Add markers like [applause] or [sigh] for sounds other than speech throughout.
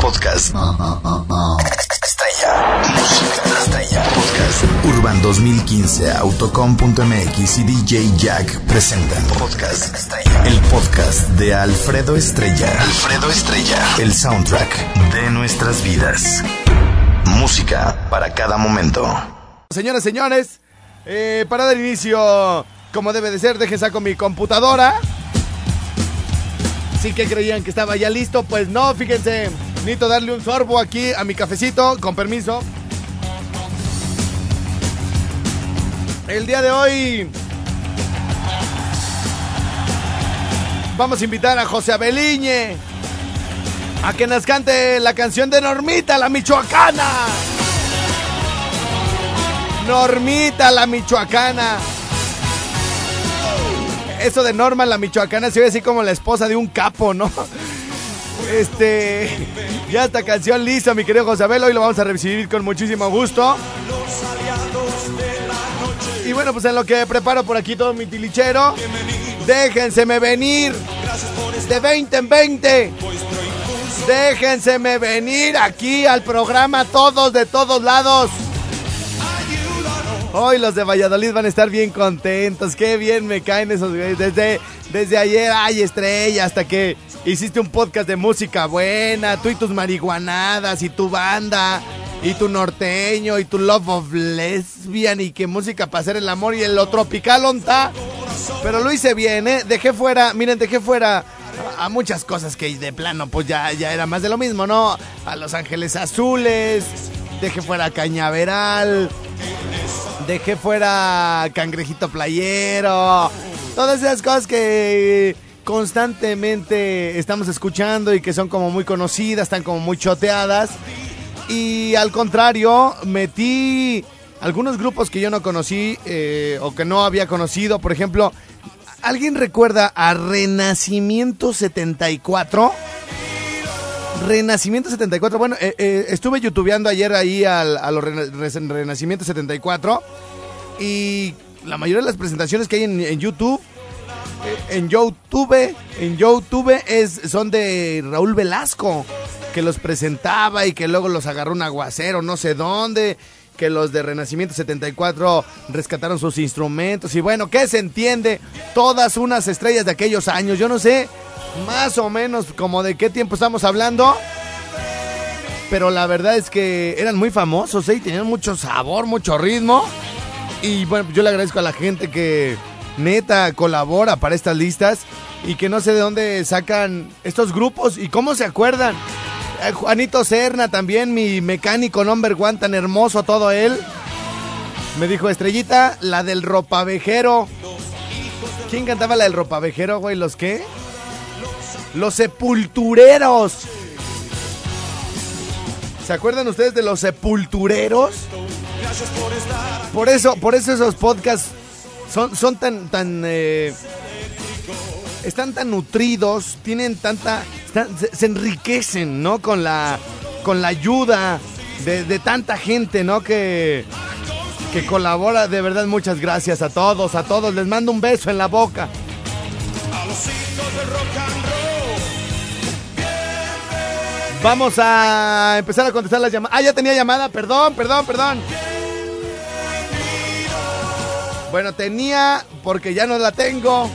Podcast. Estrella. Música estrella. Podcast. Urban 2015, Autocom.mx y DJ Jack presentan Podcast Estrella. El podcast de Alfredo Estrella. Alfredo Estrella. El soundtrack de nuestras vidas. Música para cada momento. Señoras, señores, eh, para dar inicio, como debe de ser, deje saco mi computadora. Sí que creían que estaba ya listo, pues no, fíjense. Necesito darle un sorbo aquí a mi cafecito, con permiso. El día de hoy vamos a invitar a José Abeliñe a que nos cante la canción de Normita, la michoacana. Normita, la michoacana. Eso de Norma, la michoacana, se ve así como la esposa de un capo, ¿no? Este, ya esta canción lista, mi querido José Abel, hoy lo vamos a recibir con muchísimo gusto. Y bueno, pues en lo que preparo por aquí todo mi tilichero, déjenseme venir de 20 en 20. Déjenseme venir aquí al programa todos de todos lados. Hoy los de Valladolid van a estar bien contentos. Qué bien me caen esos güeyes. Desde, desde ayer, ay, estrella, hasta que hiciste un podcast de música buena. Tú y tus marihuanadas, y tu banda, y tu norteño, y tu love of lesbian, y qué música para hacer el amor, y el lo tropical onta. Pero lo hice bien, ¿eh? Dejé fuera, miren, dejé fuera a, muchas cosas que de plano, pues ya, ya era más de lo mismo, ¿no? A Los Ángeles Azules, dejé fuera a Cañaveral. Dejé fuera Cangrejito Playero. Todas esas cosas que constantemente estamos escuchando y que son como muy conocidas, están como muy choteadas. Y al contrario, metí algunos grupos que yo no conocí eh, o que no había conocido. Por ejemplo, ¿alguien recuerda a Renacimiento 74? Renacimiento 74. Bueno, eh, eh, estuve youtubeando ayer ahí al, a los Renacimiento 74 y la mayoría de las presentaciones que hay en, en YouTube, eh, en YouTube, en YouTube es, son de Raúl Velasco, que los presentaba y que luego los agarró un aguacero, no sé dónde, que los de Renacimiento 74 rescataron sus instrumentos y bueno, ¿qué se entiende? Todas unas estrellas de aquellos años, yo no sé más o menos como de qué tiempo estamos hablando. Pero la verdad es que eran muy famosos, ¿eh? Y tenían mucho sabor, mucho ritmo. Y bueno, yo le agradezco a la gente que neta colabora para estas listas y que no sé de dónde sacan estos grupos y cómo se acuerdan. Eh, Juanito Serna también, mi mecánico number one, tan hermoso todo él. Me dijo, Estrellita, la del ropavejero. ¿Quién cantaba la del ropavejero, güey? ¿Los qué? Los sepultureros. ¿Se acuerdan ustedes de los sepultureros? Por eso, por eso esos podcasts son, son tan, tan, eh, están tan nutridos, tienen tanta, se, enriquecen, ¿no? Con la, con la ayuda de, de tanta gente, ¿no? Que, que colabora. De verdad, muchas gracias a todos, a todos. Les mando un beso en la boca. Vamos a empezar a contestar las llamadas. Ah, ya tenía llamada, perdón, perdón, perdón. Bueno, tenía porque ya no la tengo.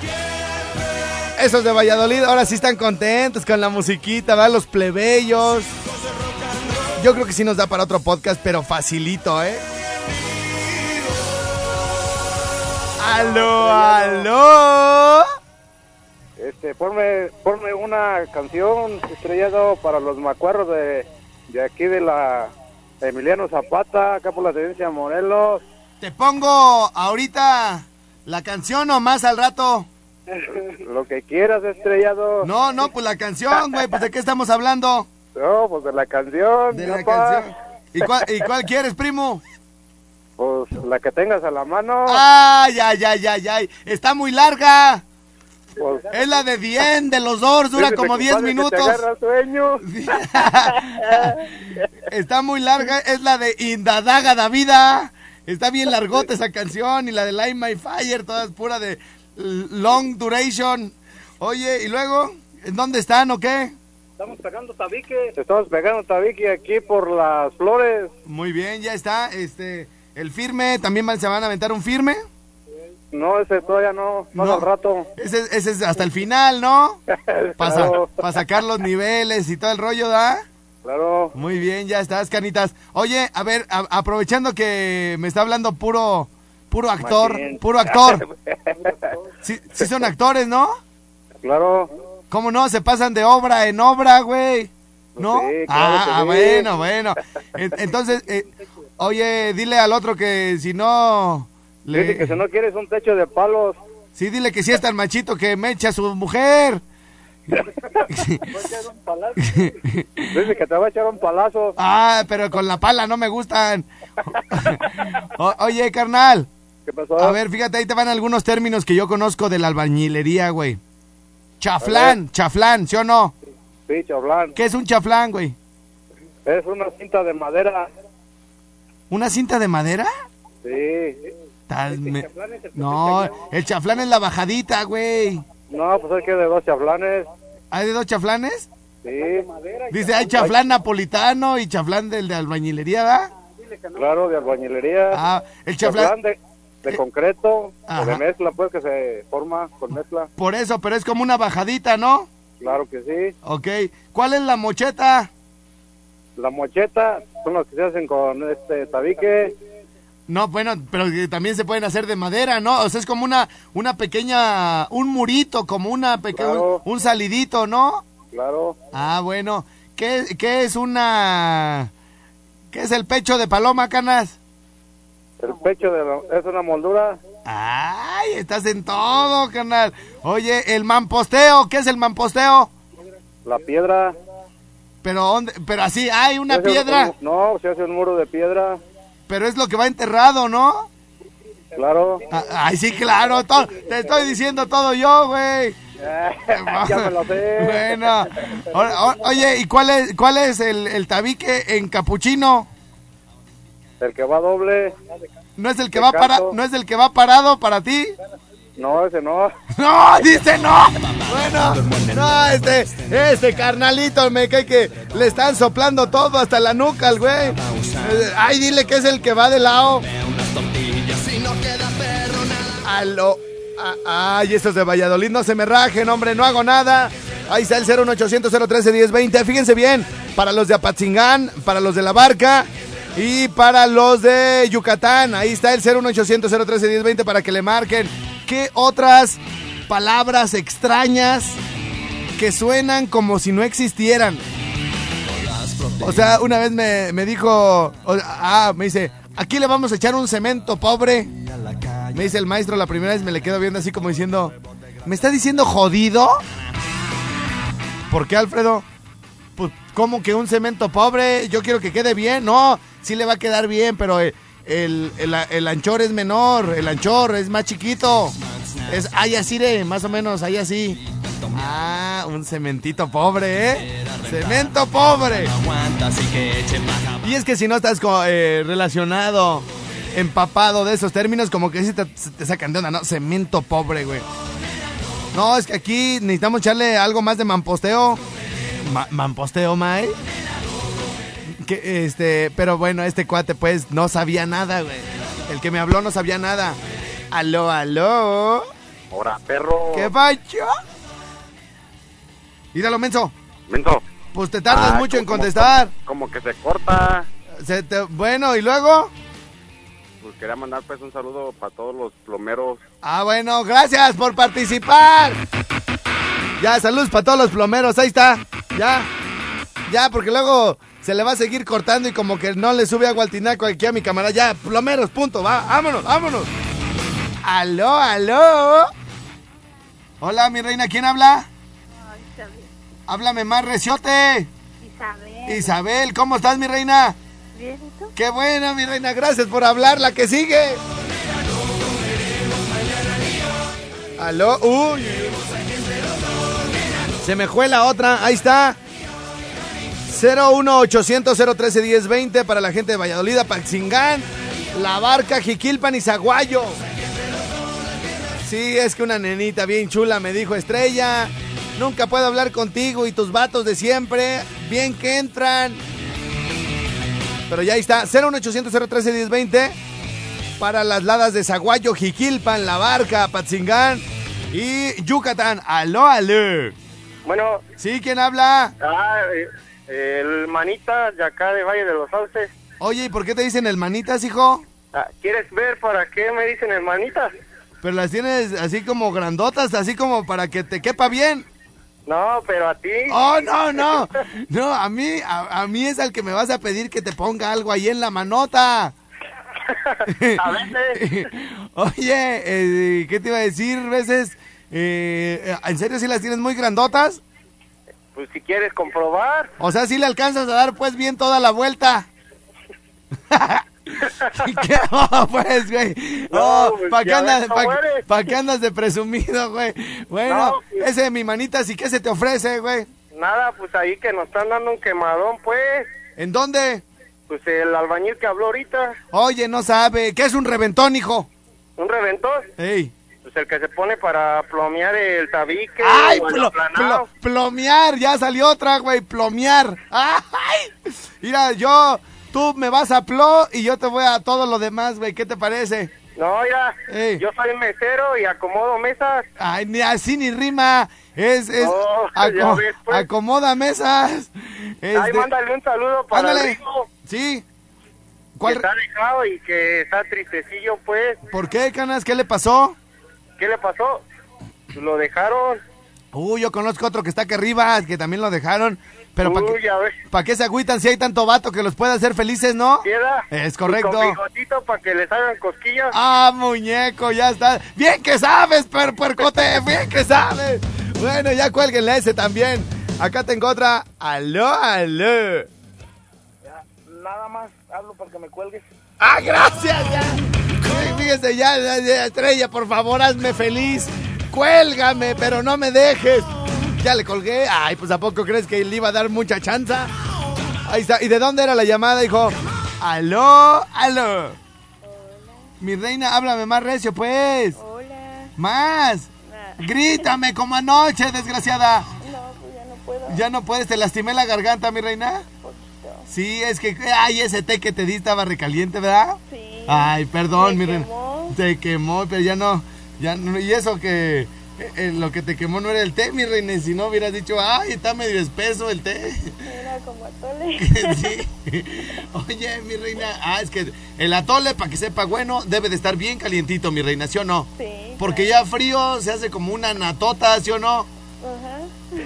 Esos de Valladolid ahora sí están contentos con la musiquita, ¿verdad? Los plebeyos. Yo creo que sí nos da para otro podcast, pero facilito, ¿eh? ¡Aló, aló! Este, ponme, ponme una canción estrellado para los macuarros de, de aquí de la Emiliano Zapata, acá por la tenencia Morelos. Te pongo ahorita la canción o más al rato. Lo que quieras, estrellado. No, no, pues la canción, güey, pues de qué estamos hablando. No, pues de la canción. De la canción. ¿Y cuál, ¿Y cuál [laughs] quieres, primo? Pues la que tengas a la mano. ¡Ay, ay, ay, ay, ay! Está muy larga. Pues, Es la de 10 de los Doors, dura como 10 compadre, que te minutos. agarra sueño. [laughs] Está muy larga, es la de Indadaga Davida. Está bien largota esa canción y la de Light My Fire, todas pura de long duration. Oye, ¿y luego? ¿En dónde están o qué? Estamos pegando tabique. Estamos pegando tabique aquí por las flores. Muy bien, ya está. Este, el firme, también se van a aventar un firme. No, ese todavía no. Más No. al rato. Ese, ese es hasta el final, ¿no? [laughs] Para sacar los niveles y todo el rollo, ¿da? Claro. Muy bien, ya estás, canitas. Oye, a ver, a- aprovechando que me está hablando puro, puro actor, puro [laughs] actor. Sí, sí son actores, ¿no? Claro. ¿Cómo no? Se pasan de obra en obra, güey. ¿No? Sí, claro ah, sí. bueno, bueno. En- Entonces, eh, oye, dile al otro que si no... le- Dice que si no quieres un techo de palos. Sí, dile que si es tan machito que me echa a su mujer. [laughs] Dice que te va a echar un palazo. ah, pero con la pala no me gustan. [laughs] O- oye, carnal. ¿Qué pasó? A ver, fíjate, ahí te van algunos términos que yo conozco de la albañilería, güey. Chaflán, chaflán, ¿sí o no? Sí, chablán. ¿Qué es un chaflán, güey? Es una cinta de madera. ¿Una cinta de madera? Sí. Tal me- No, el chaflán es la bajadita, güey. No, pues es que de dos chablanes. ¿Hay de dos chaflanes? Sí. Dice, hay chaflán napolitano y chaflán del de albañilería, ¿verdad? Claro, de albañilería. Ah, el chaflán... De, de concreto. O de mezcla, pues, que se forma con mezcla. Por eso, pero es como una bajadita, ¿no? Claro que sí. Ok. ¿Cuál es la mocheta? La mocheta son las que se hacen con este tabique. No, bueno, pero también se pueden hacer de madera, ¿no? O sea, es como una, una pequeña, un murito, como una pequeña, Claro. un salidito, ¿no? Claro. Ah, bueno. ¿Qué, qué es una, qué es el pecho de paloma, canas? El pecho de la- es una moldura. Ay, estás en todo, canal. Oye, el mamposteo, ¿qué es el mamposteo? La piedra. Pero, ¿dónde? pero así, hay una piedra, un- no, se hace un muro de piedra. pero es lo que va enterrado, ¿no? Claro. Ah, Ay, sí, claro, te estoy diciendo todo yo, güey. [laughs] ya me lo sé. [laughs] Bueno, o- oye, ¿y cuál es, cuál es el, el tabique en capuchino? El que va doble. ¿No es el que va para, no es el que va parado para ti? No, ese no. No, dice no. Bueno, no, este, este carnalito me cae que le están soplando todo hasta la nuca al güey. Eh, Ay, dile que es el que va de lado. Aló. Ah, Ay, estos de Valladolid no se me rajen, hombre, no hago nada. Ahí está el 01800 013 1020. Fíjense bien, para los de Apatzingán, para los de La Barca y para los de Yucatán. Ahí está el 01800 013 1020 para que le marquen. ¿Qué otras palabras extrañas que suenan como si no existieran? O sea, una vez me, me dijo, ah, me dice, aquí le vamos a echar un cemento pobre. Me dice el maestro la primera vez, me le quedo viendo así como diciendo, ¿me está diciendo jodido? ¿Por qué, Alfredo? Pues, ¿cómo que un cemento pobre? Yo quiero que quede bien. No, sí le va a quedar bien, pero el, el, el- el anchor es menor, el anchor es más chiquito. Es, ay, así más o menos, ahí así. Ah, un cementito pobre, ¿eh? Cemento pobre. Y es que si no estás eh, relacionado, empapado de esos términos, como que sí te, te sacan de onda, ¿no? Cemento pobre, güey. No, es que aquí necesitamos echarle algo más de mamposteo. Ma- mamposteo, May. Que, este, pero bueno, este cuate pues no sabía nada, güey. El que me habló no sabía nada. Aló, aló. Ahora, perro. ¿Qué pacho? Míralo, menso. Menso. Pues te tardas Ah, mucho en como- contestar. Como que se corta. Se te- bueno, ¿y luego? Pues quería mandar pues un saludo para todos los plomeros. Ah, bueno, gracias por participar. Ya, saludos para todos los plomeros, ahí está. Ya, ya, porque luego se le va a seguir cortando y como que no le sube agua al tinaco aquí a mi camarada. Ya, plomeros, punto, va, vámonos, vámonos. Aló, aló. Hola, mi reina, ¿quién habla? Háblame más, reciote. Isabel. Isabel, ¿cómo estás, mi reina? Bien, ¿y tú? Qué buena, mi reina. Gracias por hablar. La que sigue. Aló. Uy. Se me fue la otra. Ahí está. 01800 013 1020 para la gente de Valladolid, Paxingán, La Barca, Jiquilpan y Zaguayo. Sí, es que una nenita bien chula me dijo Estrella. Nunca puedo hablar contigo y tus vatos de siempre. Bien que entran. Pero ya ahí está. 01800 013 1020 para las ladas de Zaguayo, Jiquilpan, La Barca, Patzingán y Yucatán. Aló, aló. Bueno, ¿Sí? ¿Quién habla? ah, eh, el manita de acá de Valle de los Sauces. Oye, ¿y por qué te dicen el manitas, hijo? Ah, ¿Quieres ver para qué me dicen el? Pero las tienes así como grandotas, así como para que te quepa bien. No, pero a ti. Oh, no, [laughs] no. No, a mí, a, a mí es al que me vas a pedir que te ponga algo ahí en la manota. [laughs] a veces. [laughs] Oye, eh, ¿qué te iba a decir? Veces, eh, ¿en serio si las tienes muy grandotas? Pues si quieres comprobar. O sea, si le alcanzas a dar pues bien toda la vuelta. [laughs] [laughs] ¿Qué? Oh, pues, güey. No, Oh, pues, ¿para qué, andas, pa- pa' qué andas de presumido, güey? Bueno, No, pues. ese de mi manita, ¿sí qué se te ofrece, güey? Nada, pues ahí que nos están dando un quemadón, pues. ¿En dónde? Pues el albañil que habló ahorita. Oye, no sabe. ¿Qué es un reventón, hijo? Un reventón. Ey. Pues el que se pone para plomear el tabique. ¡Ay, o plo- plo- plomear! Ya salió otra, güey, plomear. [laughs] ¡Ay! Mira, yo, tú me vas a plo y yo te voy a todo lo demás, güey. ¿Qué te parece? No, mira, Ey. yo soy mesero y acomodo mesas. Ay, ni así ni rima. Es, es, Oh, aco- ya ves, pues. acomoda mesas. Ay, Este, mándale un saludo para ándale. el Rigo, Sí. que ¿Cuál? está dejado y que está tristecillo, pues. ¿Por qué, canas? ¿Qué le pasó? ¿Qué le pasó? Lo dejaron. Uy, yo conozco otro que está acá arriba, que también lo dejaron. Pero ¿para qué, ya ves. pa' qué se agüitan si hay tanto vato que los puede hacer felices, no? ¿Queda? Es correcto. Y con bigotito para que les hagan cosquillas. Ah, muñeco, ya está. Bien que sabes, per puercote, bien que sabes. Bueno, ya cuélguenle ese también. Acá tengo otra. Aló, aló. Nada más hablo para que me cuelgues. Ah, gracias, ya. Fíjese, ya, Estrella, por favor, hazme feliz. Cuélgame, pero no me dejes. Ya le colgué. Ay, pues ¿a poco crees que le iba a dar mucha chanza? Ahí está. ¿Y de dónde era la llamada, hijo? Aló, aló. Mi reina, háblame más recio, pues. Hola. Más. Grítame como anoche, desgraciada. No, pues ya no puedo. Ya no puedes, te lastimé la garganta, mi reina. Poquito. Sí, es que, ay, ese té que te di estaba recaliente, ¿verdad? Ay, perdón, mi reina. quemó. Te quemó, pero ya no, ya no, y eso que eh, eh, lo que te quemó no era el té, mi reina, y si no hubieras dicho, ay, está medio espeso el té. Era como atole. [laughs] sí. Oye, mi reina, ah, es que el atole, para que sepa bueno, debe de estar bien calientito, mi reina, ¿sí o no? Sí. Porque ya frío se hace como una natota, ¿sí o no? Ajá.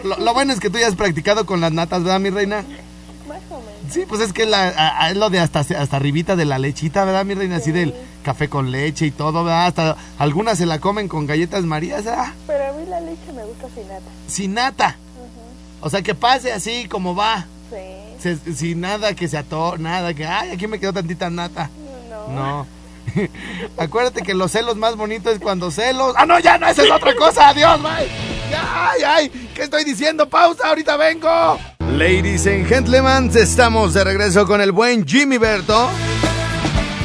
Lo, lo bueno es que tú ya has practicado con las natas, ¿verdad, mi reina? [laughs] Sí, pues es que la, a- a- es lo de hasta, hasta arribita de la lechita, ¿verdad, mi reina? Así del café con leche y todo, ¿verdad? Hasta algunas se la comen con galletas marías, ¿verdad? Pero a mí la leche me gusta sin nata. Sin nata. O sea, que pase así como va. Sí. Se- sin nada que se ató, nada que, ay, aquí me quedó tantita nata. No. No. [laughs] Acuérdate que los celos más bonitos es cuando celos. Ah, no, ya no, esa es otra cosa. Adiós, bye. Ay, ay, ¿qué estoy diciendo? Pausa, ahorita vengo. Ladies and gentlemen, estamos de regreso con el buen Jimmy Berto.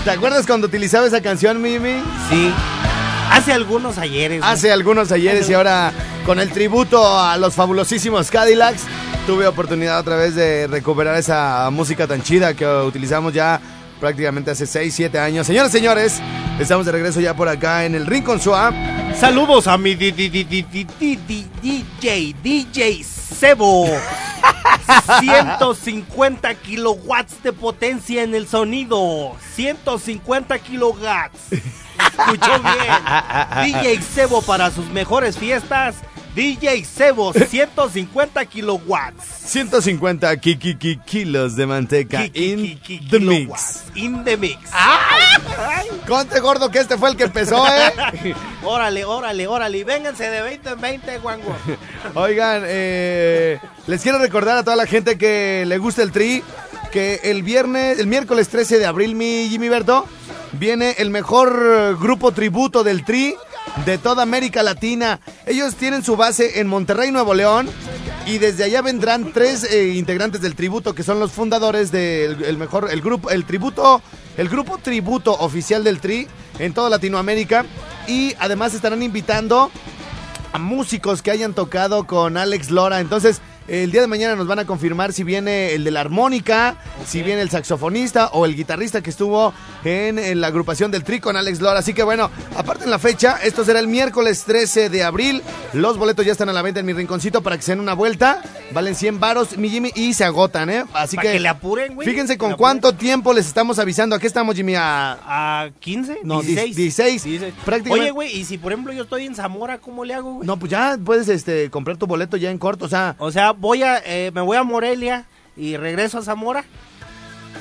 ¿Te acuerdas cuando utilizaba esa canción, Mimi? Sí. Hace algunos ayeres. Hace algunos ayeres y ahora con el tributo a los fabulosísimos Cadillacs, tuve oportunidad otra vez de recuperar esa música tan chida que utilizamos ya prácticamente hace 6, 7 años. Señoras, señores, estamos de regreso ya por acá en el Rincon Swap. Saludos a mi DJ, DJ Sebo. 150 kilowatts de potencia en el sonido. 150 kilowatts. Escuchó bien. [laughs] DJ Sebo para sus mejores fiestas. DJ Sebo, [laughs] 150 kilowatts. 150 ki- ki- ki- kilos de manteca in the mix. In the mix. Conte gordo que este fue el que empezó, ¿eh? [laughs] Órale, órale, órale. Vénganse de 20 en 20, guango. [laughs] Oigan, eh, les quiero recordar a toda la gente que le gusta el tri que el viernes, el miércoles 13 de abril, mi Jimmy Berto, viene el mejor eh, grupo tributo del tri de toda América Latina. Ellos tienen su base en Monterrey, Nuevo León. Y desde allá vendrán tres eh, integrantes del tributo que son los fundadores del el mejor, el grupo, el tributo, el grupo tributo oficial del Tri en toda Latinoamérica. Y además estarán invitando a músicos que hayan tocado con Alex Lora. Entonces, el día de mañana nos van a confirmar si viene el de la armónica, si viene el saxofonista o el guitarrista que estuvo en, en la agrupación del Tri con Alex Lora. Así que bueno, aparte en la fecha, esto será el miércoles 13 de abril. Los boletos ya están a la venta en mi rinconcito para que se den una vuelta. Valen 100 varos, mi Jimmy, y se agotan, ¿eh? Así que, que le apuren, güey. fíjense con cuánto tiempo les estamos avisando. Aquí estamos, Jimmy, a... ¿A 15? No, 16. 16. Prácticamente- Oye, güey, y si por ejemplo yo estoy en Zamora, ¿cómo le hago, güey? No, pues ya puedes este, comprar tu boleto ya en corto, o sea... O sea, voy a, eh, me voy a Morelia y regreso a Zamora.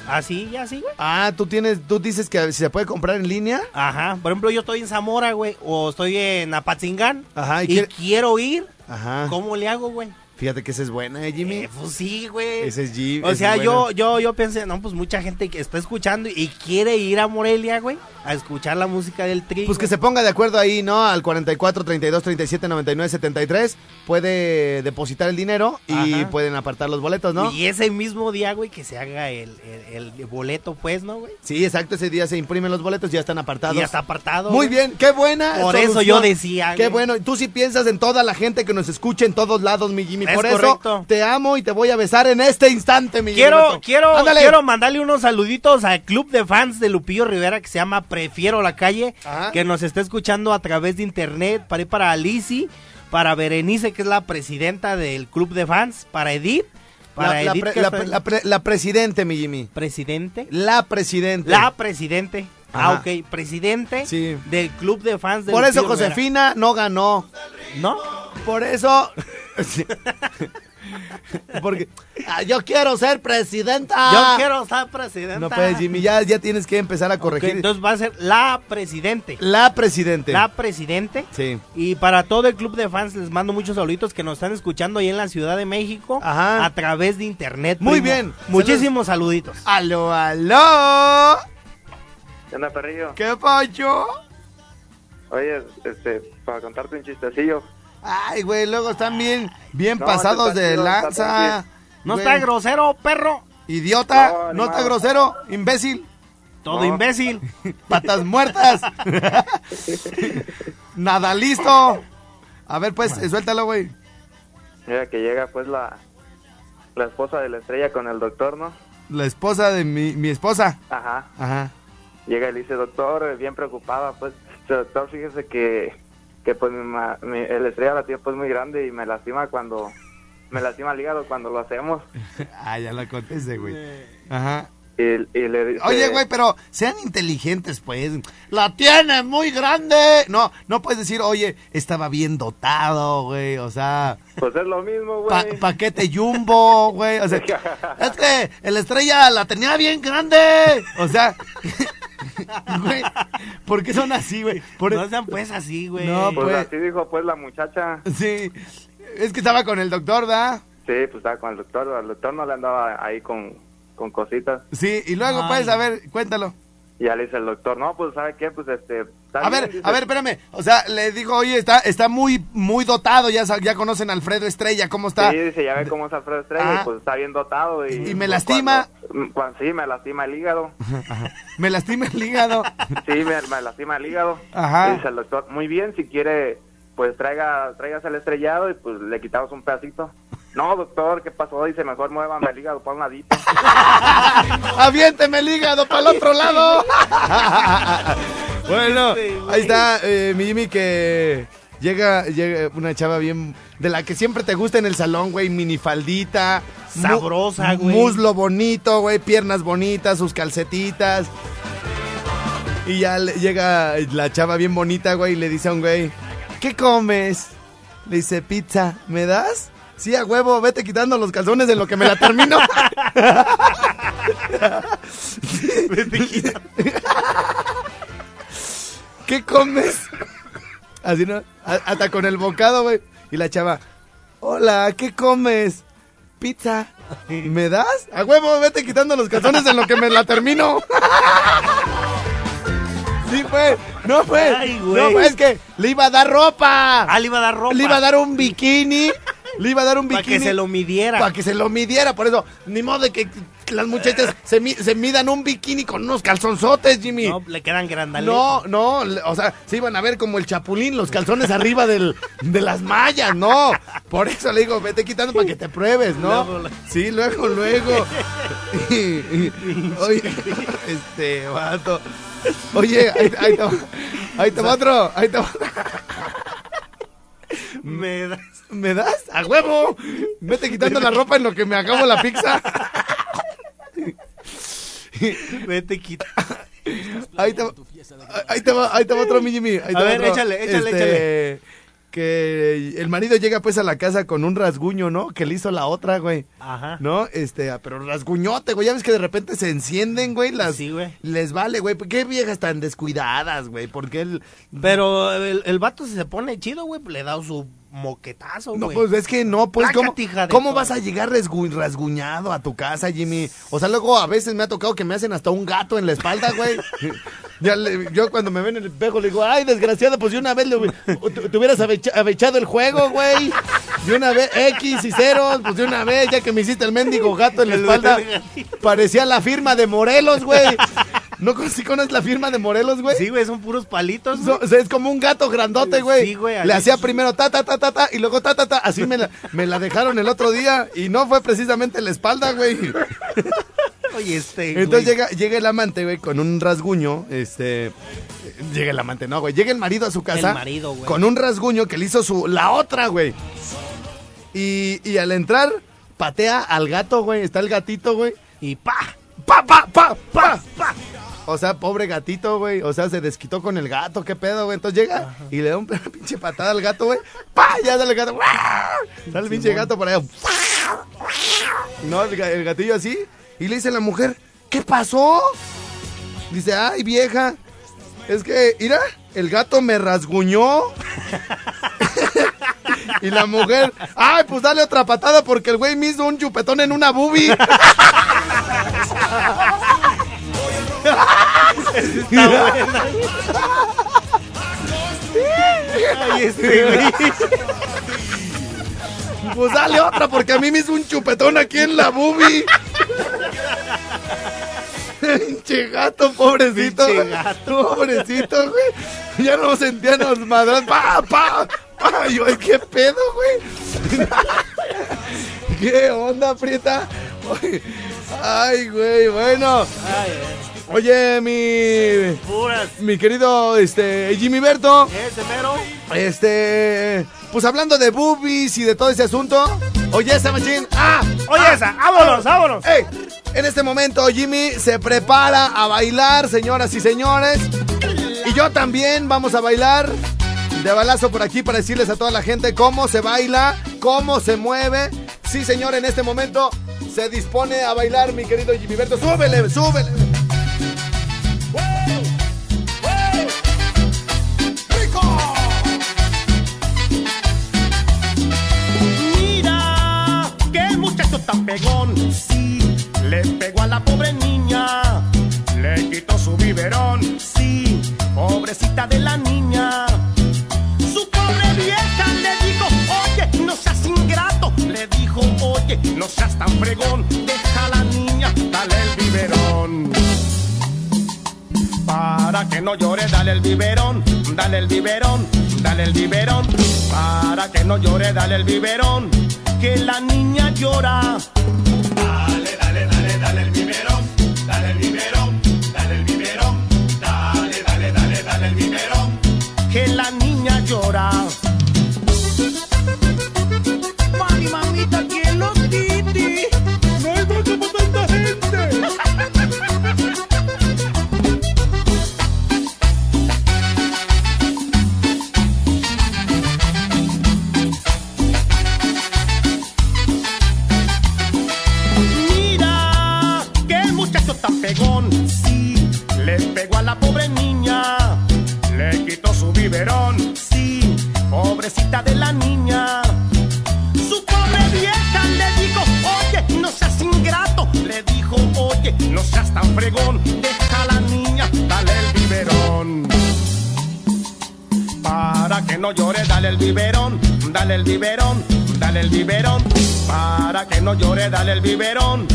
Así, ya así, güey. Ah, tú tienes, tú dices que se puede comprar en línea. Ajá. Por ejemplo, yo estoy en Zamora, güey, o estoy en Apatzingán. Ajá, y y quiere- quiero ir. Ajá. ¿Cómo le hago, güey? Fíjate que esa es buena, ¿eh, Jimmy? Eh, pues sí, güey. Ese es Jimmy. O sea, yo, yo, yo pensé, no, pues mucha gente que está escuchando y quiere ir a Morelia, güey, a escuchar la música del tri. Pues que se ponga de acuerdo ahí, ¿no? Al 44 32 37 99 73. Puede depositar el dinero y Ajá. pueden apartar los boletos, ¿no? Y ese mismo día, güey, que se haga el, el, el boleto, pues, ¿no, güey? Sí, exacto. Ese día se imprimen los boletos, ya están apartados. Y ya está apartado. Muy güey. bien, qué buena. Por eso yo decía, Qué güey. bueno. Tú sí piensas en toda la gente que nos escucha en todos lados, mi Jimmy. Es Por eso te amo y te voy a besar en este instante, mi Quiero, Gilberto. quiero, Ándale. quiero mandarle unos saluditos al club de fans de Lupillo Rivera que se llama Prefiero la calle, Ajá. que nos está escuchando a través de internet, para ir para Alicia, para Berenice, que es la presidenta del club de fans, para Edith, para La, la Edith, pre- la está- pre- la pre- la presidente, mi Jimmy. presidente, La presidente. la presidente, ah, ok, presidente Sí. del club de fans de Por eso Rivera. Josefina no ganó. ¿No? Por eso. [laughs] Sí. [laughs] Porque ah, yo quiero ser presidenta. Yo quiero ser presidenta. No puedes, Jimmy, ya, ya tienes que empezar a corregir. entonces va a ser la presidente. la presidente. La presidente. Sí. Y para todo el club de fans les mando muchos saluditos que nos están escuchando ahí en la Ciudad de México Ajá. a través de internet. Muy primo. bien. Muchísimos saluditos. Aló, aló. ¿Qué onda, perrillo? ¿Qué pacho? Oye, este, para contarte un chistecillo. Ay, güey, luego están bien, bien No, pasados está de chido, está lanza. No Güey. está grosero, perro. Idiota, No, está grosero, imbécil, Todo No. imbécil. [laughs] patas muertas. [laughs] Nada listo. A ver, pues, suéltalo, güey. Mira que llega pues la, la esposa de la estrella con el doctor, ¿no? La esposa de mi, mi esposa. Ajá. Ajá. Llega y le dice, doctor, eh, bien preocupada, pues, doctor, fíjese que, que pues mi, ma- mi- el estrella la tiene pues muy grande y me lastima cuando, me lastima el hígado cuando lo hacemos. [laughs] Ah, ya la contesté, güey. Ajá. Y, y le dice, Oye, güey, pero sean inteligentes, pues. La tiene muy grande. No, no puedes decir, oye, estaba bien dotado, güey. O sea, Pues es lo mismo, pa- güey. paquete jumbo, güey. O sea, [laughs] es que el estrella la tenía bien grande. O sea, [laughs] [laughs] güey, ¿por qué son así, güey? Por- No sean pues así, güey. No, Pues pues- así dijo pues la muchacha. Sí, es que estaba con el doctor, ¿da? Sí, pues estaba con el doctor, al doctor no le andaba ahí con, con cositas. Sí, y luego, Ay. pues, a ver, cuéntalo. Y ya le dice el doctor, no, pues ¿sabe qué? Pues este... A bien", ver, dice. a ver, espérame. O sea, le dijo, oye, está, está muy, muy dotado. Ya, ya conocen a Alfredo Estrella, ¿cómo está? Sí, dice, ya ve cómo es Alfredo Estrella, Ah. y pues está bien dotado. Y, Y me pues, lastima. cuando- cuando- sí, me lastima el hígado. [laughs] Me lastima el hígado. [laughs] Sí, me, me lastima el hígado. Ajá. Y dice el doctor, muy bien, si quiere, pues traiga, traigas el estrellado y pues le quitamos un pedacito. No, doctor, ¿qué pasó? Dice, mejor muévame el hígado para un ladito. [laughs] Aviénteme el hígado para el otro lado. [laughs] bueno, ahí está eh, mi Jimmy que llega, llega una chava bien de la que siempre te gusta en el salón, güey, minifaldita. Sabrosa, güey. Muslo bonito, güey, piernas bonitas, sus calcetitas. Y ya le- llega la chava bien bonita, güey, y le dice a un güey, ¿qué comes? Le dice, pizza, ¿me das? Sí, a huevo, vete quitando los calzones en lo que me la termino. [laughs] ¿Qué comes? Así, ¿no? Hasta con el bocado, güey. Y la chava, hola, ¿qué comes? Pizza. ¿Me das? A huevo, vete quitando los calzones en lo que me la termino. [laughs] Sí, fue. No fue. Ay, güey. no fue, es que le iba a dar ropa. Ah, le iba a dar ropa. Le iba a dar un bikini. Le iba a dar un Para bikini. que se lo midiera. Para que se lo midiera, por eso. Ni modo de que las muchachas se, mi- se midan un bikini con unos calzonzotes, Jimmy. No, le quedan grandales. No, no, o sea, se iban a ver como el chapulín, los calzones arriba del, de las mallas, no. Por eso le digo, vete quitando para que te pruebes, ¿no? Sí, luego, luego. [laughs] Y- y- oye, este vato. Oye, ahí, ahí te, va- ahí te va otro, ahí te va. Me das. ¿Me das? ¡A huevo! Vete quitando la ropa en lo que me acabo la pizza. Vete, quita. Ahí te, va- ahí te va, ahí te va otro mi Jimmy. Ahí te A va ver, otro. échale, échale, Este, Que el marido llega pues a la casa con un rasguño, ¿no? Que le hizo la otra, güey. Ajá. ¿No? Este, ah, pero rasguñote, güey. Ya ves que de repente se encienden, güey. Las, Sí, güey. Les vale, güey. ¿Qué viejas tan descuidadas, güey? Porque él... Pero el, el vato si se pone chido, güey, le da su moquetazo, No, güey. pues es que no, pues, ¿cómo, cómo vas a llegar rasgu- rasguñado a tu casa, Jimmy? O sea, luego a veces me ha tocado que me hacen hasta un gato en la espalda, güey. [laughs] Ya le- yo cuando me ven en el espejo le digo, ay, desgraciado, pues de una vez le, te, hubieras avecha- avechado el juego, güey. De una vez, X y ceros, pues de una vez, ya que me hiciste el mendigo gato en la espalda. Parecía la firma de Morelos, güey. ¿No conoces la firma de Morelos, güey? Sí, güey, son puros palitos. So- güey. o sea, es como un gato grandote, güey. Sí, güey, Le hacía primero ta, ta, ta, ta, ta, y luego ta, ta, ta. Así me la, me la dejaron el otro día. Y no fue precisamente en la espalda, güey. [laughs] Oye, este. Entonces llega, llega el amante, güey, con un rasguño. Este. Llega el amante, no, güey. Llega el marido a su casa. El marido, güey. Con un rasguño que le hizo su. La otra, güey. Y, y al entrar, patea al gato, güey. Está el gatito, güey. Y pa. ¡Pa, pa, pa, pa, pa! O sea, pobre gatito, güey. O sea, se desquitó con el gato. ¿Qué pedo, güey? Entonces llega y le da un [laughs] pinche patada al gato, güey. ¡Pa! Ya sale el gato. Sale el pinche gato por allá. No, el gatillo así. Y le dice la mujer, ¿qué pasó? Dice, ay, vieja. Es que, mira, el gato me rasguñó. [laughs] y la mujer, ay, pues dale otra patada porque el güey me hizo un chupetón en una boobie. [laughs] Ay, este, güey. Pues dale otra porque a mí me hizo un chupetón aquí en la boobie. Pinche gato, pobrecito. Pinche gato. Pobrecito, güey. Ya no sentían los madras. Pa, pa, pa. Yo, qué pedo, güey. [laughs] ¿Qué onda, Prieta? Ay, güey, bueno. Ay, ay, Oye, mi. puras. Mi querido este, Jimmy Berto. Ese mero. Este. Pues hablando de boobies y de todo ese asunto. Oye, esa machín. ¡Ah! Oye, esa. Vámonos, vámonos. ¡Ey! En este momento Jimmy se prepara a bailar, señoras y señores. Y yo también vamos a bailar de balazo por aquí para decirles a toda la gente cómo se baila, cómo se mueve. Sí, señor, en este momento se dispone a bailar mi querido Jimmy Berto. ¡Súbele, súbele! Pobre niña. Le quitó su biberón. Sí, pobrecita de la niña. Su pobre vieja le dijo, oye, no seas ingrato. Le dijo, oye, no seas tan fregón. Deja a la niña, dale el biberón. Para que no llore, dale el biberón, dale el biberón, dale el biberón. Para que no llore, dale el biberón, que la niña llora. Biberón, dale el biberón, dale el biberón. Para que no llore, dale el biberón,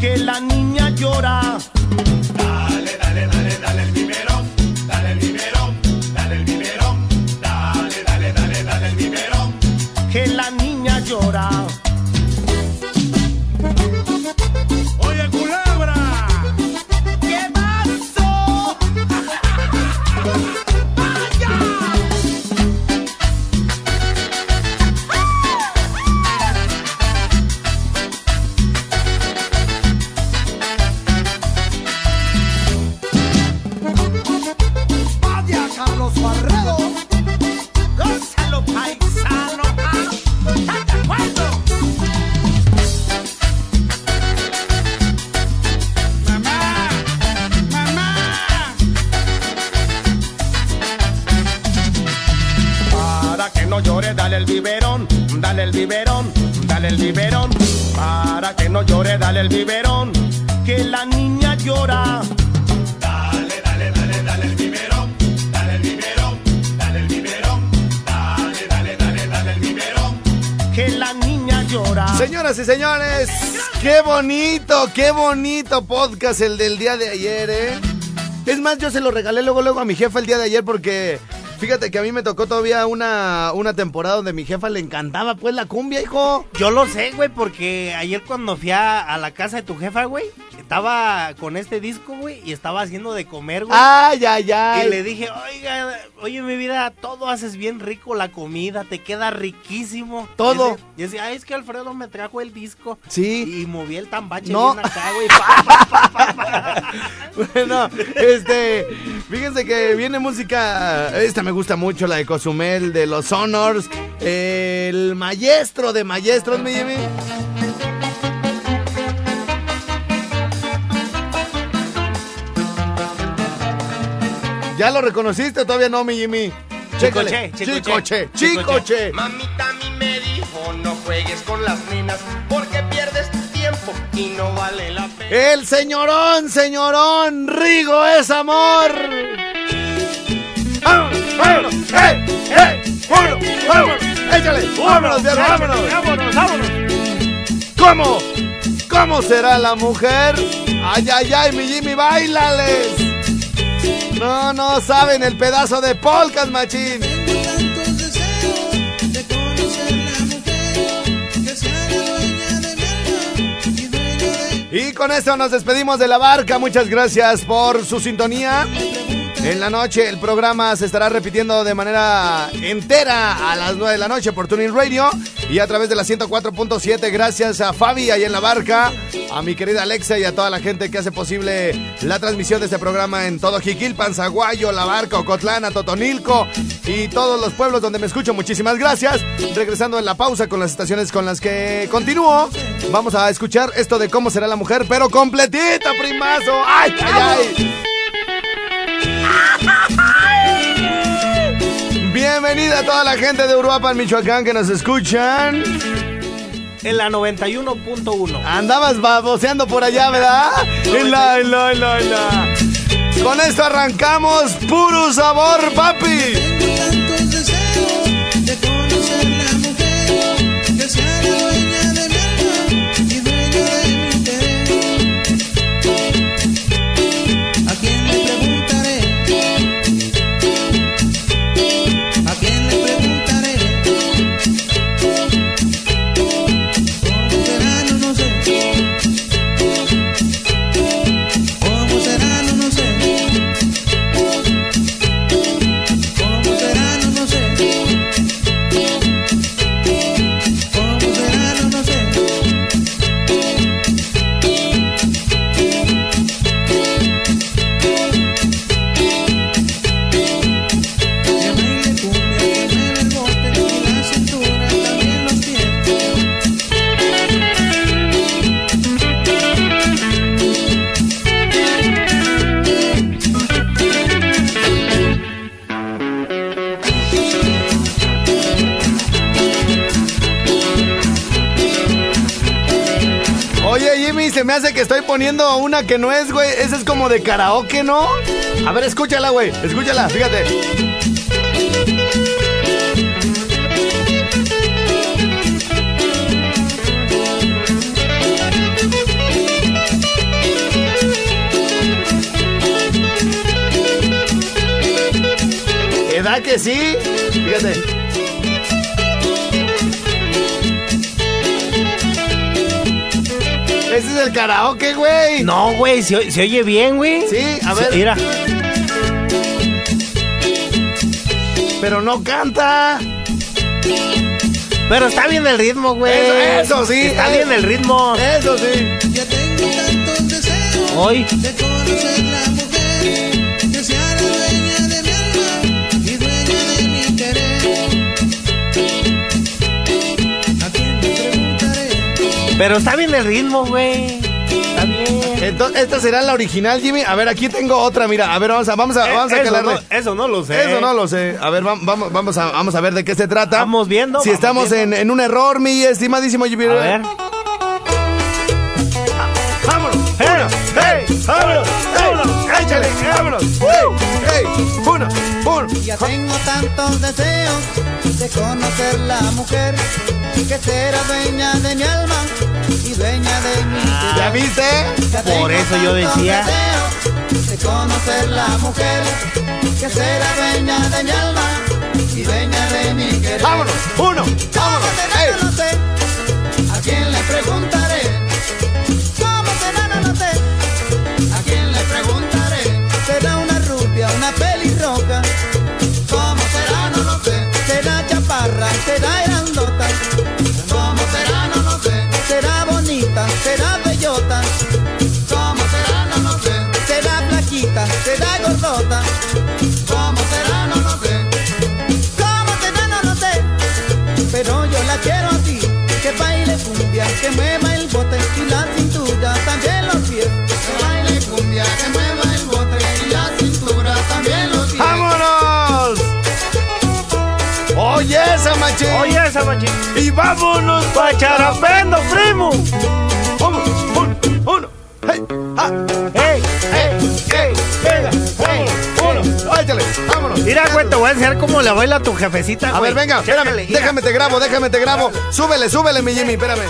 que la niña llora. No llore, dale el biberón, dale el biberón, dale el biberón. Para que no llore, dale el biberón, que la niña llora. Dale, dale, dale, dale el biberón, dale el biberón, dale el biberón, dale, dale, dale, dale el biberón, que la niña llora. Señoras y señores, qué bonito, qué bonito podcast el del día de ayer, ¿eh? Es más, yo se lo regalé luego, luego a mi jefa el día de ayer porque fíjate que a mí me tocó todavía una, una temporada donde mi jefa le encantaba pues la cumbia, hijo. Yo lo sé, güey, porque ayer cuando fui a, a la casa de tu jefa, güey, estaba con este disco, güey, y estaba haciendo de comer, güey. Ay, ay, ay. Y le dije, oiga, oye, mi vida, todo haces bien rico la comida, te queda riquísimo. Todo. Y decía, ay, es que Alfredo me trajo el disco. Sí. Y moví el tambache No. bien acá, güey. [laughs] Bueno, este, fíjense que viene música, esta me gusta mucho, la de Cozumel, de los Honors, el maestro de maestros, mi Jimmy. ¿Ya lo reconociste o todavía no, mi Jimmy? Chécale. Chicoche, Chicoche, chicoche. Mamita a mí me dijo, no juegues con las nenas porque pierdes tu tiempo y no vale la pena. El señorón, señorón, Rigo es amor. ¡Vámonos, vámonos! ¡Hey, hey! ¡Vámonos, vámonos! ¡Échale! ¡Vámonos, vámonos! Vámonos, vámonos. ¿Cómo? ¿Cómo será la mujer? ¡Ay, ay, ay, mi Jimmy, bailales! No, no saben el pedazo de polcas, machín. Y con esto nos despedimos de la barca. Muchas gracias por su sintonía. En la noche el programa se estará repitiendo de manera entera a las 9 de la noche por Tuning Radio y a través de la 104.7. Gracias a Fabi ahí en la barca, a mi querida Alexa y a toda la gente que hace posible la transmisión de este programa en todo Jiquilpan, Zaguayo, La Barca, Ocotlán, Totonilco y todos los pueblos donde me escucho. Muchísimas gracias. Regresando en la pausa con las estaciones con las que continúo, vamos a escuchar esto de cómo será la mujer, pero completita, primazo. ¡Ay, ay, ay! [laughs] Bienvenida a toda la gente de Uruapan, Michoacán, que nos escuchan. En la 91.1. Andabas baboseando por allá, ¿verdad? [laughs] En la, en la, en la, en la. Con esto arrancamos, puro sabor, papi. Que no es, güey. Esa es como de karaoke, ¿no? A ver, escúchala, güey. Escúchala, fíjate. ¿Edad que sí? Fíjate. Ese es el karaoke, güey. No, güey, se, se oye bien, güey. Sí, a Se- ver. Mira. Pero no canta. Pero está bien el ritmo, güey. Eso, eso sí. Está eh. bien el ritmo. Eso sí. Ya tengo tantos deseos Hoy. de conocer Pero está bien el ritmo, güey. Está bien. Entonces, esta será la original, Jimmy. A ver, aquí tengo otra, mira. A ver, vamos a, vamos a, Eh, vamos a eso, calarle. no, eso no lo sé. Eso no lo sé. A ver, vam- vamos, vamos, a, vamos a ver de qué se trata. Vamos viendo, Si vamos estamos en, viendo. en un error, mi estimadísimo Jimmy. A ver. ¡Vámonos! ¡Hey! ¡Uno! ¡Hey! ¡Vámonos! ¡Hey! ¡Échale! ¡Vámonos! ¡Hey! ¡Hey! Ya tengo tantos deseos de conocer la mujer que será dueña de mi alma y dueña de mi ¿Ya querer. viste? Ya Por eso yo decía. de conocer la mujer que será dueña de mi alma y dueña de mi querer. ¡Vámonos! ¡Uno! ¿Cómo ¡Vámonos! será? ¡Hey! No lo sé. ¿A quién le preguntaré? ¿Será grandota? ¿Cómo será? No lo sé. ¿Será bonita? ¿Será bellota? ¿Cómo será? No lo sé. ¿Será flaquita? ¿Será gordota? ¿Cómo será? No lo sé. ¿Cómo será? No lo sé. Pero yo la quiero así, que baile cumbia, que mueva esa. ¡Y vámonos! ¡Pacharapendo, primo! ¡Uno! ¡Uno! ¡Uno! ¡Hey! ¡Ah! ¡Ey! ¡Ey! ¡Ey! ¡Venga! ¡Hey! ¡Uno! ¡Échale! ¡Vámonos! Mira, güey, te voy a enseñar cómo le baila tu jefecita, A güey. ver, venga, espérame. Chécale, mira. Déjame te grabo, déjame te grabo. Súbele, súbele, mi Jimmy, espérame.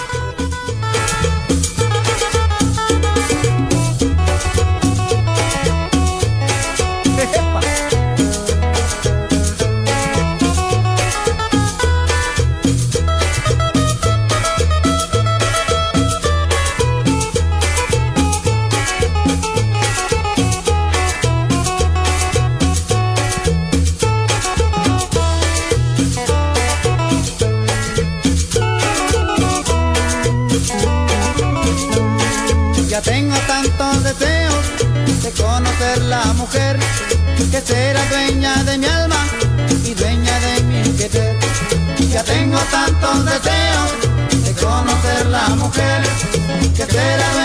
Conocer la mujer que será dueña de mi alma y dueña de mi querer. Ya tengo tantos deseos de conocer la mujer que será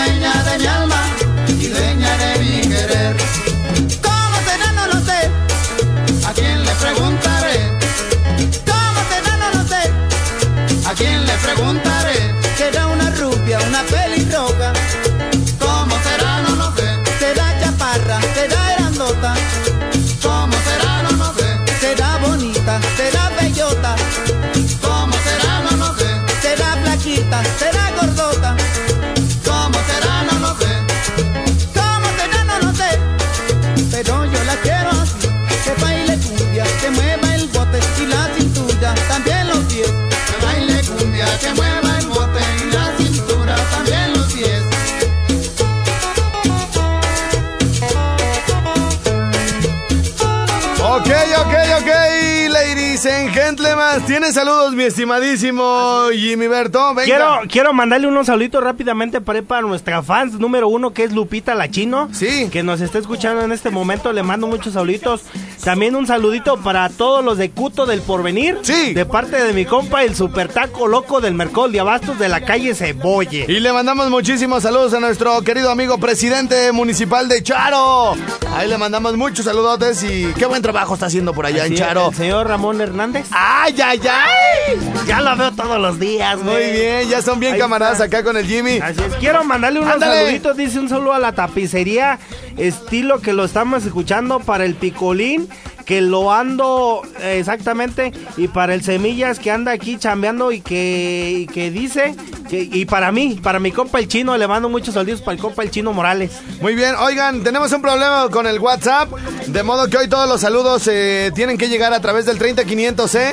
gentlemen. ¿Tienes saludos, mi estimadísimo Jimmy Berto? Venga. Quiero, quiero mandarle unos saluditos rápidamente para, para nuestra fans número uno, que es Lupita La Chino. Sí. Que nos está escuchando en este momento. Le mando muchos saluditos. También un saludito para todos los de Cuto del Porvenir. Sí. De parte de mi compa, el super taco loco del Mercol de Abastos de la calle Cebolle. Y le mandamos muchísimos saludos a nuestro querido amigo presidente municipal de Charo. Ahí le mandamos muchos saludotes y qué buen trabajo está haciendo por allá en Charo. El señor Ramón Hernández. ¡Ay, ay, ay! Ya lo veo todos los días, Muy güey. bien, ya son bien Ahí camaradas está. acá con el Jimmy. Así es. Quiero mandarle unos Ándale. saluditos. Dice un saludo a la tapicería estilo que lo estamos escuchando para el picolín. Que lo ando exactamente. Y para el semillas que anda aquí chambeando y que, y que dice. Y para mí, para mi compa el chino, le mando muchos saludos para el compa el chino Morales. Muy bien, oigan, tenemos un problema con el WhatsApp, de modo que hoy todos los saludos eh, tienen que llegar a través del 30500, ¿eh?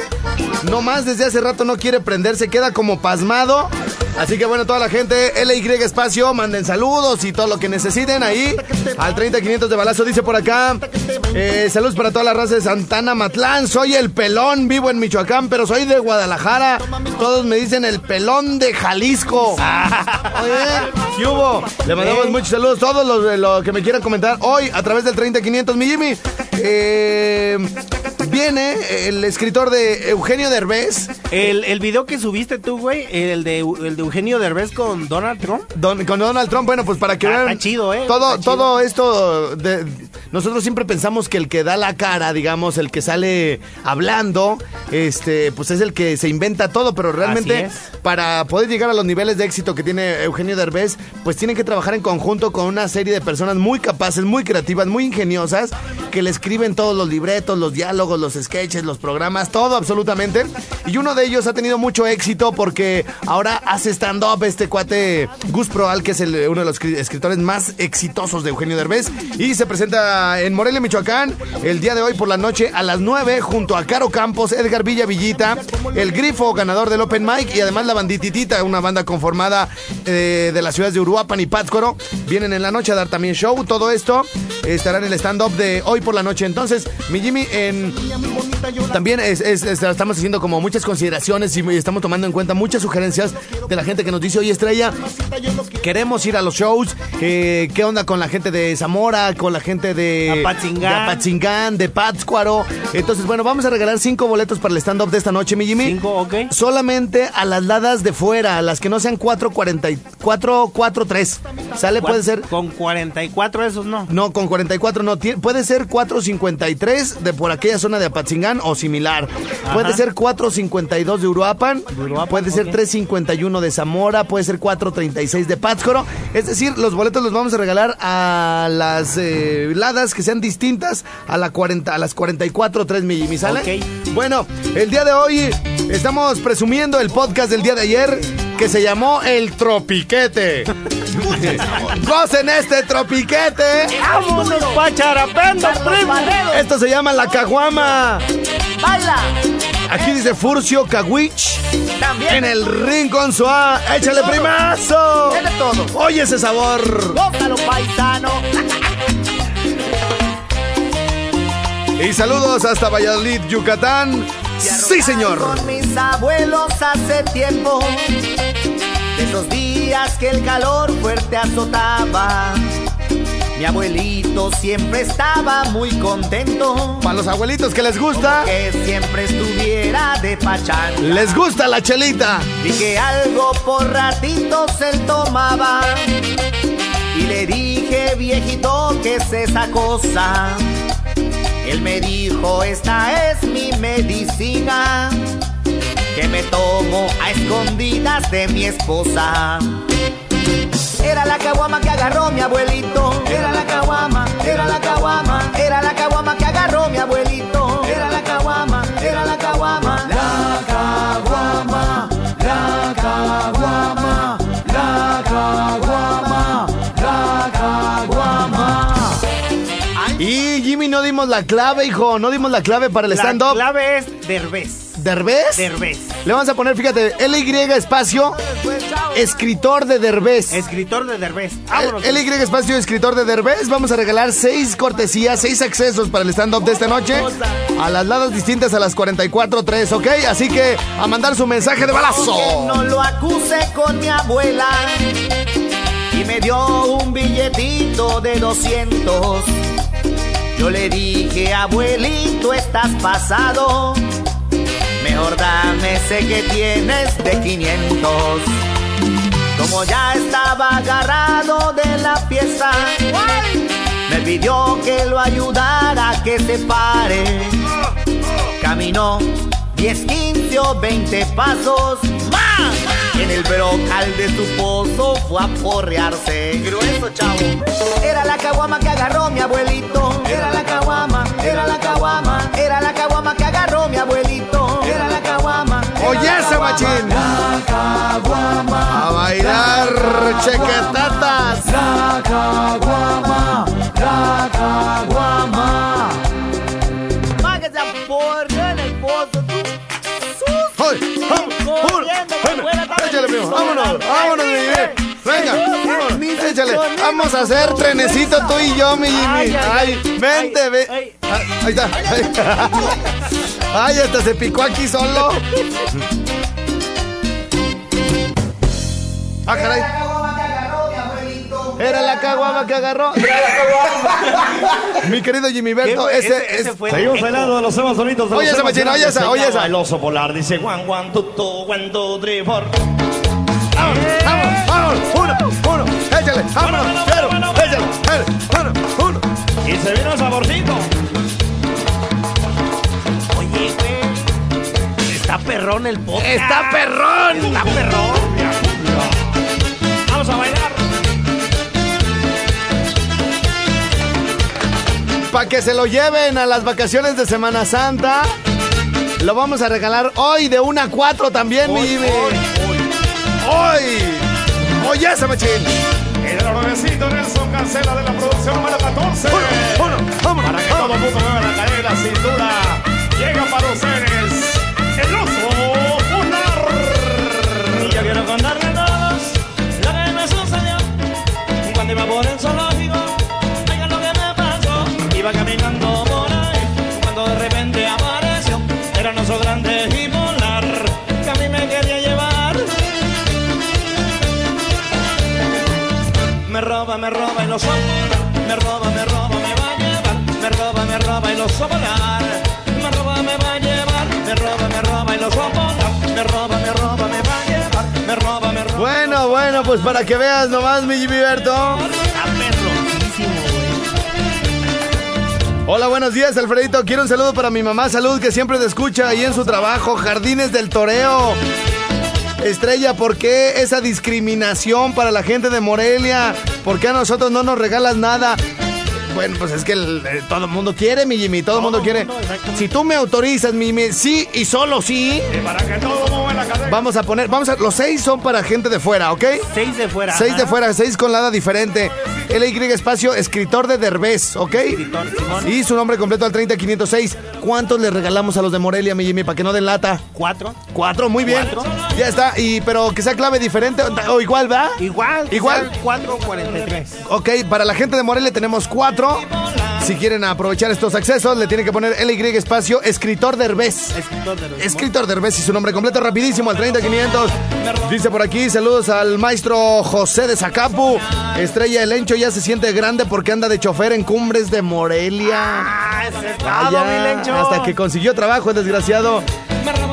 No más desde hace rato no quiere prenderse, queda como pasmado. Así que bueno, toda la gente, LY espacio, manden saludos y todo lo que necesiten ahí al 30500 de balazo, dice por acá. eh, saludos para toda la raza de Santana Matlán, soy el pelón, vivo en Michoacán, pero soy de Guadalajara. Todos me dicen el pelón de Jalisco. [laughs] Oye, ¿qué hubo? Le mandamos Ey. muchos saludos. Todos los, los que me quieran comentar hoy a través del 30500. Mi Jimmy, eh, viene el escritor de Eugenio Derbez. El, el video que subiste tú, güey, el de, el de Eugenio Derbez con Donald Trump. Don- con Donald Trump, bueno, pues para que Está- vean. chido, ¿eh? Todo, Está chido. todo esto. de- nosotros siempre pensamos que el que da la cara, digamos, el que sale hablando, este, pues es el que se inventa todo, pero realmente para poder llegar a los niveles de éxito que tiene Eugenio Derbez, pues tienen que trabajar en conjunto con una serie de personas muy capaces, muy creativas, muy ingeniosas, que le escriben todos los libretos, los diálogos, los sketches, los programas, todo absolutamente. Y uno de ellos ha tenido mucho éxito porque ahora hace stand-up este cuate Gus Proal, que es el- uno de los escri- escritores más exitosos de Eugenio Derbez. Y se presenta en Morelia, Michoacán, el día de hoy por la noche a las 9, junto a Caro Campos, Edgar Villa Villita, el Grifo, ganador del Open Mic, y además la Bandititita, una banda conformada eh, de las ciudades de Uruapan y Pátzcuaro. Vienen en la noche a dar también show. Todo esto estará en el stand-up de hoy por la noche. Entonces, mi Jimmy, en también es- es- es- estamos haciendo como muchas consideraciones y estamos tomando en cuenta muchas sugerencias de la gente que nos dice, oye Estrella, queremos ir a los shows, eh, ¿qué onda con la gente de Zamora, con la gente de Apatzingán. de, Apatzingán, de Pátzcuaro? Entonces, bueno, vamos a regalar cinco boletos para el stand-up de esta noche, mi Jimmy. Cinco, ok. Solamente a las ladas de fuera, a las que no sean 444, 43. ¿Sale? Puede ser... Con 44 esos no. No, con 44 no. Puede ser 453 de por aquella zona de Apatzingán o similar. Puede ser 452 de Uruapan. Uruapan, puede ser ok. 351 de Zamora. Puede ser 436 de Pátzcuaro. Es decir, los boletos los vamos a regalar a las eh, ladas que sean distintas a, la 40, a las 44 3 mi ¿sale? Ok. Bueno, el día de hoy estamos presumiendo el podcast del día de ayer que se llamó El Tropiquete. Gocen este tropiquete. ¡Vámonos pa' charapendo, primo! Esto se llama la caguama. ¡Baila! Aquí dice Furcio Caguich. También. En el rincón suá. Échale primazo. Tiene todo. Oye ese sabor. Gózalo, paisano. Y saludos hasta Valladolid, Yucatán. Sí, señor. Con mis abuelos hace tiempo. De esos días que el calor fuerte azotaba. Mi abuelito siempre estaba muy contento. Para los abuelitos que les gusta, Que siempre estuviera de pachanga. les gusta la chelita. Vi que algo por ratitos él tomaba. Y le dije, viejito, ¿qué es esa cosa? Él me dijo, esta es mi medicina. Que me tomo a escondidas de mi esposa. Era la caguama que agarró mi abuelito. Era la caguama, era la caguama, era la caguama que agarró mi abuelito. La clave, hijo. No dimos la clave para el La stand-up. clave es Derbez. ¿Derbez? Derbez. Le vamos a poner, fíjate, LY espacio, escritor de Derbez. Escritor de Derbez. Vámonos. LY espacio, escritor de Derbez. Vamos a regalar seis cortesías, seis accesos para el stand-up de esta noche. A las ladas distintas a las 44.3, ¿ok? Así que a mandar su mensaje de Que balazo. no lo acuse con mi abuela. Y me dio un billetito de 200. Yo le dije, abuelito, estás pasado. Mejor dame ese que tienes de 500. Como ya estaba agarrado de la fiesta, me pidió que lo ayudara a que se pare. caminó 10, 15 o 20 pasos más. En el brocal de su pozo fue a porrearse. Grueso, chavo. Era la caguama que agarró mi abuelito. Era la caguama, era la caguama, era la caguama que agarró mi abuelito. Era la caguama. Oye, ese machín. La caguama. A bailar chequetatas. La caguama, la caguama. Más que se aporreó en el pozo, tú. ¡Ay! ¡Vamos! ¡Échale, primo! ¡Vámonos! ¡Vámonos, mi Jimmy! ¡Venga! ¡Échale! ¡Vamos a hacer trenecito tú y yo, mi Jimmy! Ay. ¡Vente, ve! Ah, Ahí está. [laughs] ¡Ay, hasta se picó aquí solo! [laughs] ¡Ah, caray! Caguama que agarró. [laughs] Mi querido Jimmy Berto, ese, Ese- ese es- fue- Seguimos bailando de los temas bonitos de Oye esa, machina, oye esa, oye esa. El oso polar dice one, two, two, one, two, three, four. ¡Vamos, vamos, vamos! ¡Uno, uno! ¡Échale! ¡Vámonos! ¡Quiero! ¡Échale! ¡Échale! ¡Uno, uno! Y se vino el saborcito. Oye, güey. Está perrón el podcast. ¡Está perrón! Está perrón. Vamos a bailar. Para que se lo lleven a las vacaciones de Semana Santa. Lo vamos a regalar hoy de 1 a 4 también, mi Jimmy. Hoy. Oye, esa machín. El nuevecito Nelson cancela de la producción número 14. Uno, uno, vamos, Para que vamos. todo el mundo mueva la cadera cintura. Me roba y lo sopo. Me roba, me roba, me va a llevar. Me roba, me roba y lo sopo. Me roba, me va a llevar. Me roba, me roba y lo sopo. Me roba, me roba, me va a llevar. Me roba, me roba. Bueno, bueno, pues para que veas nomás, mi Jimmy Berto. Hola, buenos días, Alfredito. Quiero un saludo para mi mamá Salud, que siempre te escucha ahí en su trabajo. Jardines del Toreo. Estrella, ¿por qué esa discriminación para la gente de Morelia? ¿Por qué a nosotros no nos regalas nada? Bueno, pues es que el- eh, todo el mundo quiere, mi Jimmy, todo el mundo quiere. Si tú me autorizas, mi Jimmy, sí y solo sí, para que todo. Vamos a poner, vamos a, los seis son para gente de fuera, ¿ok? Seis de fuera. Seis de fuera, seis con lada diferente. LY espacio, escritor de Derbez, ¿ok? Escritor. Y su nombre completo al 30506. ¿Cuántos le regalamos a los de Morelia, mi Jimmy, para que no den lata? Cuatro. Cuatro, muy bien. Cuatro. Ya está, y pero que sea clave diferente o igual, ¿va? Igual. Igual. sean Cuatro cuarenta y tres. Ok, para la gente de Morelia tenemos cuatro. Si quieren aprovechar estos accesos, le tienen que poner LY espacio, escritor Derbez. Escritor de los Escritor Derbez y su nombre completo rapidísimo al 30500. Dice por aquí, saludos al maestro José de Zacapu. Estrella El Lencho ya se siente grande porque anda de chofer en cumbres de Morelia. Ah, mi hasta que consiguió trabajo el desgraciado.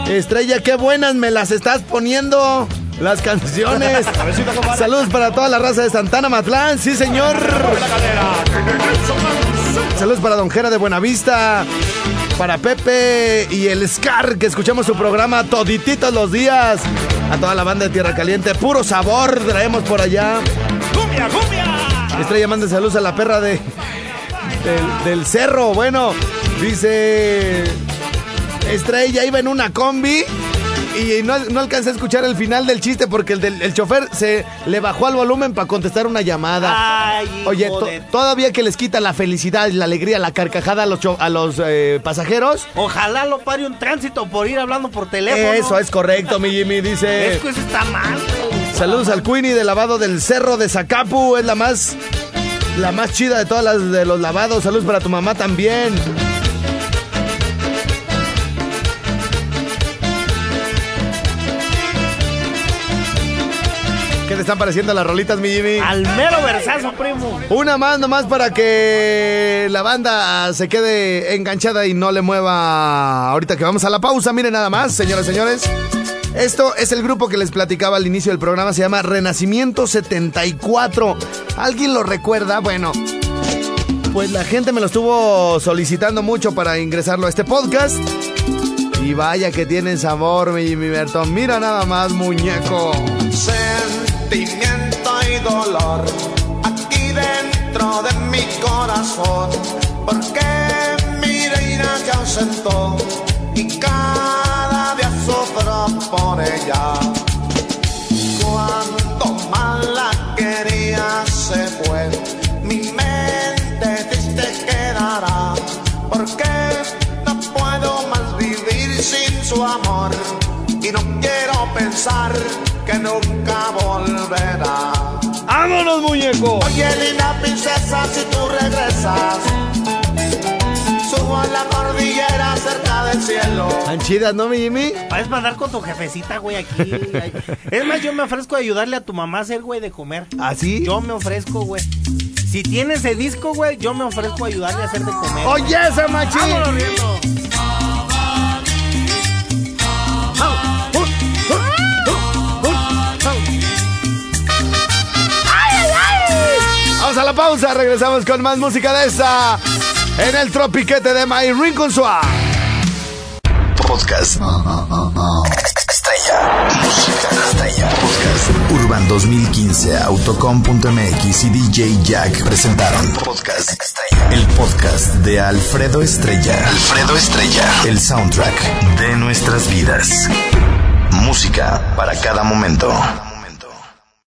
Estrella, qué buenas me las estás poniendo. Las canciones. [laughs] Saludos para toda la raza de Santana Matlán, sí señor. Saludos para Don Jera de Buenavista. Para Pepe y el Scar, que escuchamos su programa todititos los días. A toda la banda de Tierra Caliente, puro sabor traemos por allá. ¡Cumbia, cumbia! Estrella manda saludos a la perra de del, del cerro. Bueno, dice Estrella iba en una combi y no, no alcancé a escuchar el final del chiste porque el, del, el chofer se le bajó al volumen para contestar una llamada. Ay, Oye, to- todavía que les quita la felicidad, la alegría, la carcajada a los, a los eh, pasajeros. Ojalá lo pare un tránsito por ir hablando por teléfono. Eso es correcto, mi Jimmy, dice. Es que eso está mal. Saludos al Queenie de lavado del Cerro de Zacapu. Es la más, la más chida de todas las de los lavados. Saludos para tu mamá también. Están pareciendo las rolitas, mi Jimmy? Al mero versazo, primo. Una más nomás para que la banda se quede enganchada y no le mueva ahorita que vamos a la pausa. Miren nada más, señoras y señores. Esto es el grupo que les platicaba al inicio del programa, se llama Renacimiento 74. ¿Alguien lo recuerda? Bueno, pues la gente me lo estuvo solicitando mucho para ingresarlo a este podcast. Y vaya que tienen sabor, mi Jimmy Bertón. Mira nada más, muñeco. Sentimiento y dolor aquí dentro de mi corazón. Porque mi reina se ausentó y cada día sufro por ella. Cuanto más la quería se fue, mi mente triste quedará. Porque no puedo más vivir sin su amor y no quiero pensar que nunca volverá. ¡Vámonos, muñeco! Oye, linda princesa, si tú regresas, subo a la cordillera cerca del cielo. ¿Tan chidas, no, mi Jimmy? Puedes mandar con tu jefecita, güey, aquí. Es más, yo me ofrezco a ayudarle a tu mamá a hacer, güey, de comer. ¿Ah, sí? Yo me ofrezco, güey. Si tienes el disco, güey, yo me ofrezco a ayudarle a hacer de comer. ¡Oye, ese machín! ¡Vámonos riendo! A la pausa, regresamos con más música de esta en el tropiquete de My Rincon. Podcast. Estrella. Música estrella. Podcast. Urban 2015, Autocom.mx y DJ Jack presentaron Podcast Estrella. El podcast de Alfredo Estrella. Alfredo Estrella. El soundtrack de nuestras vidas. Música para cada momento.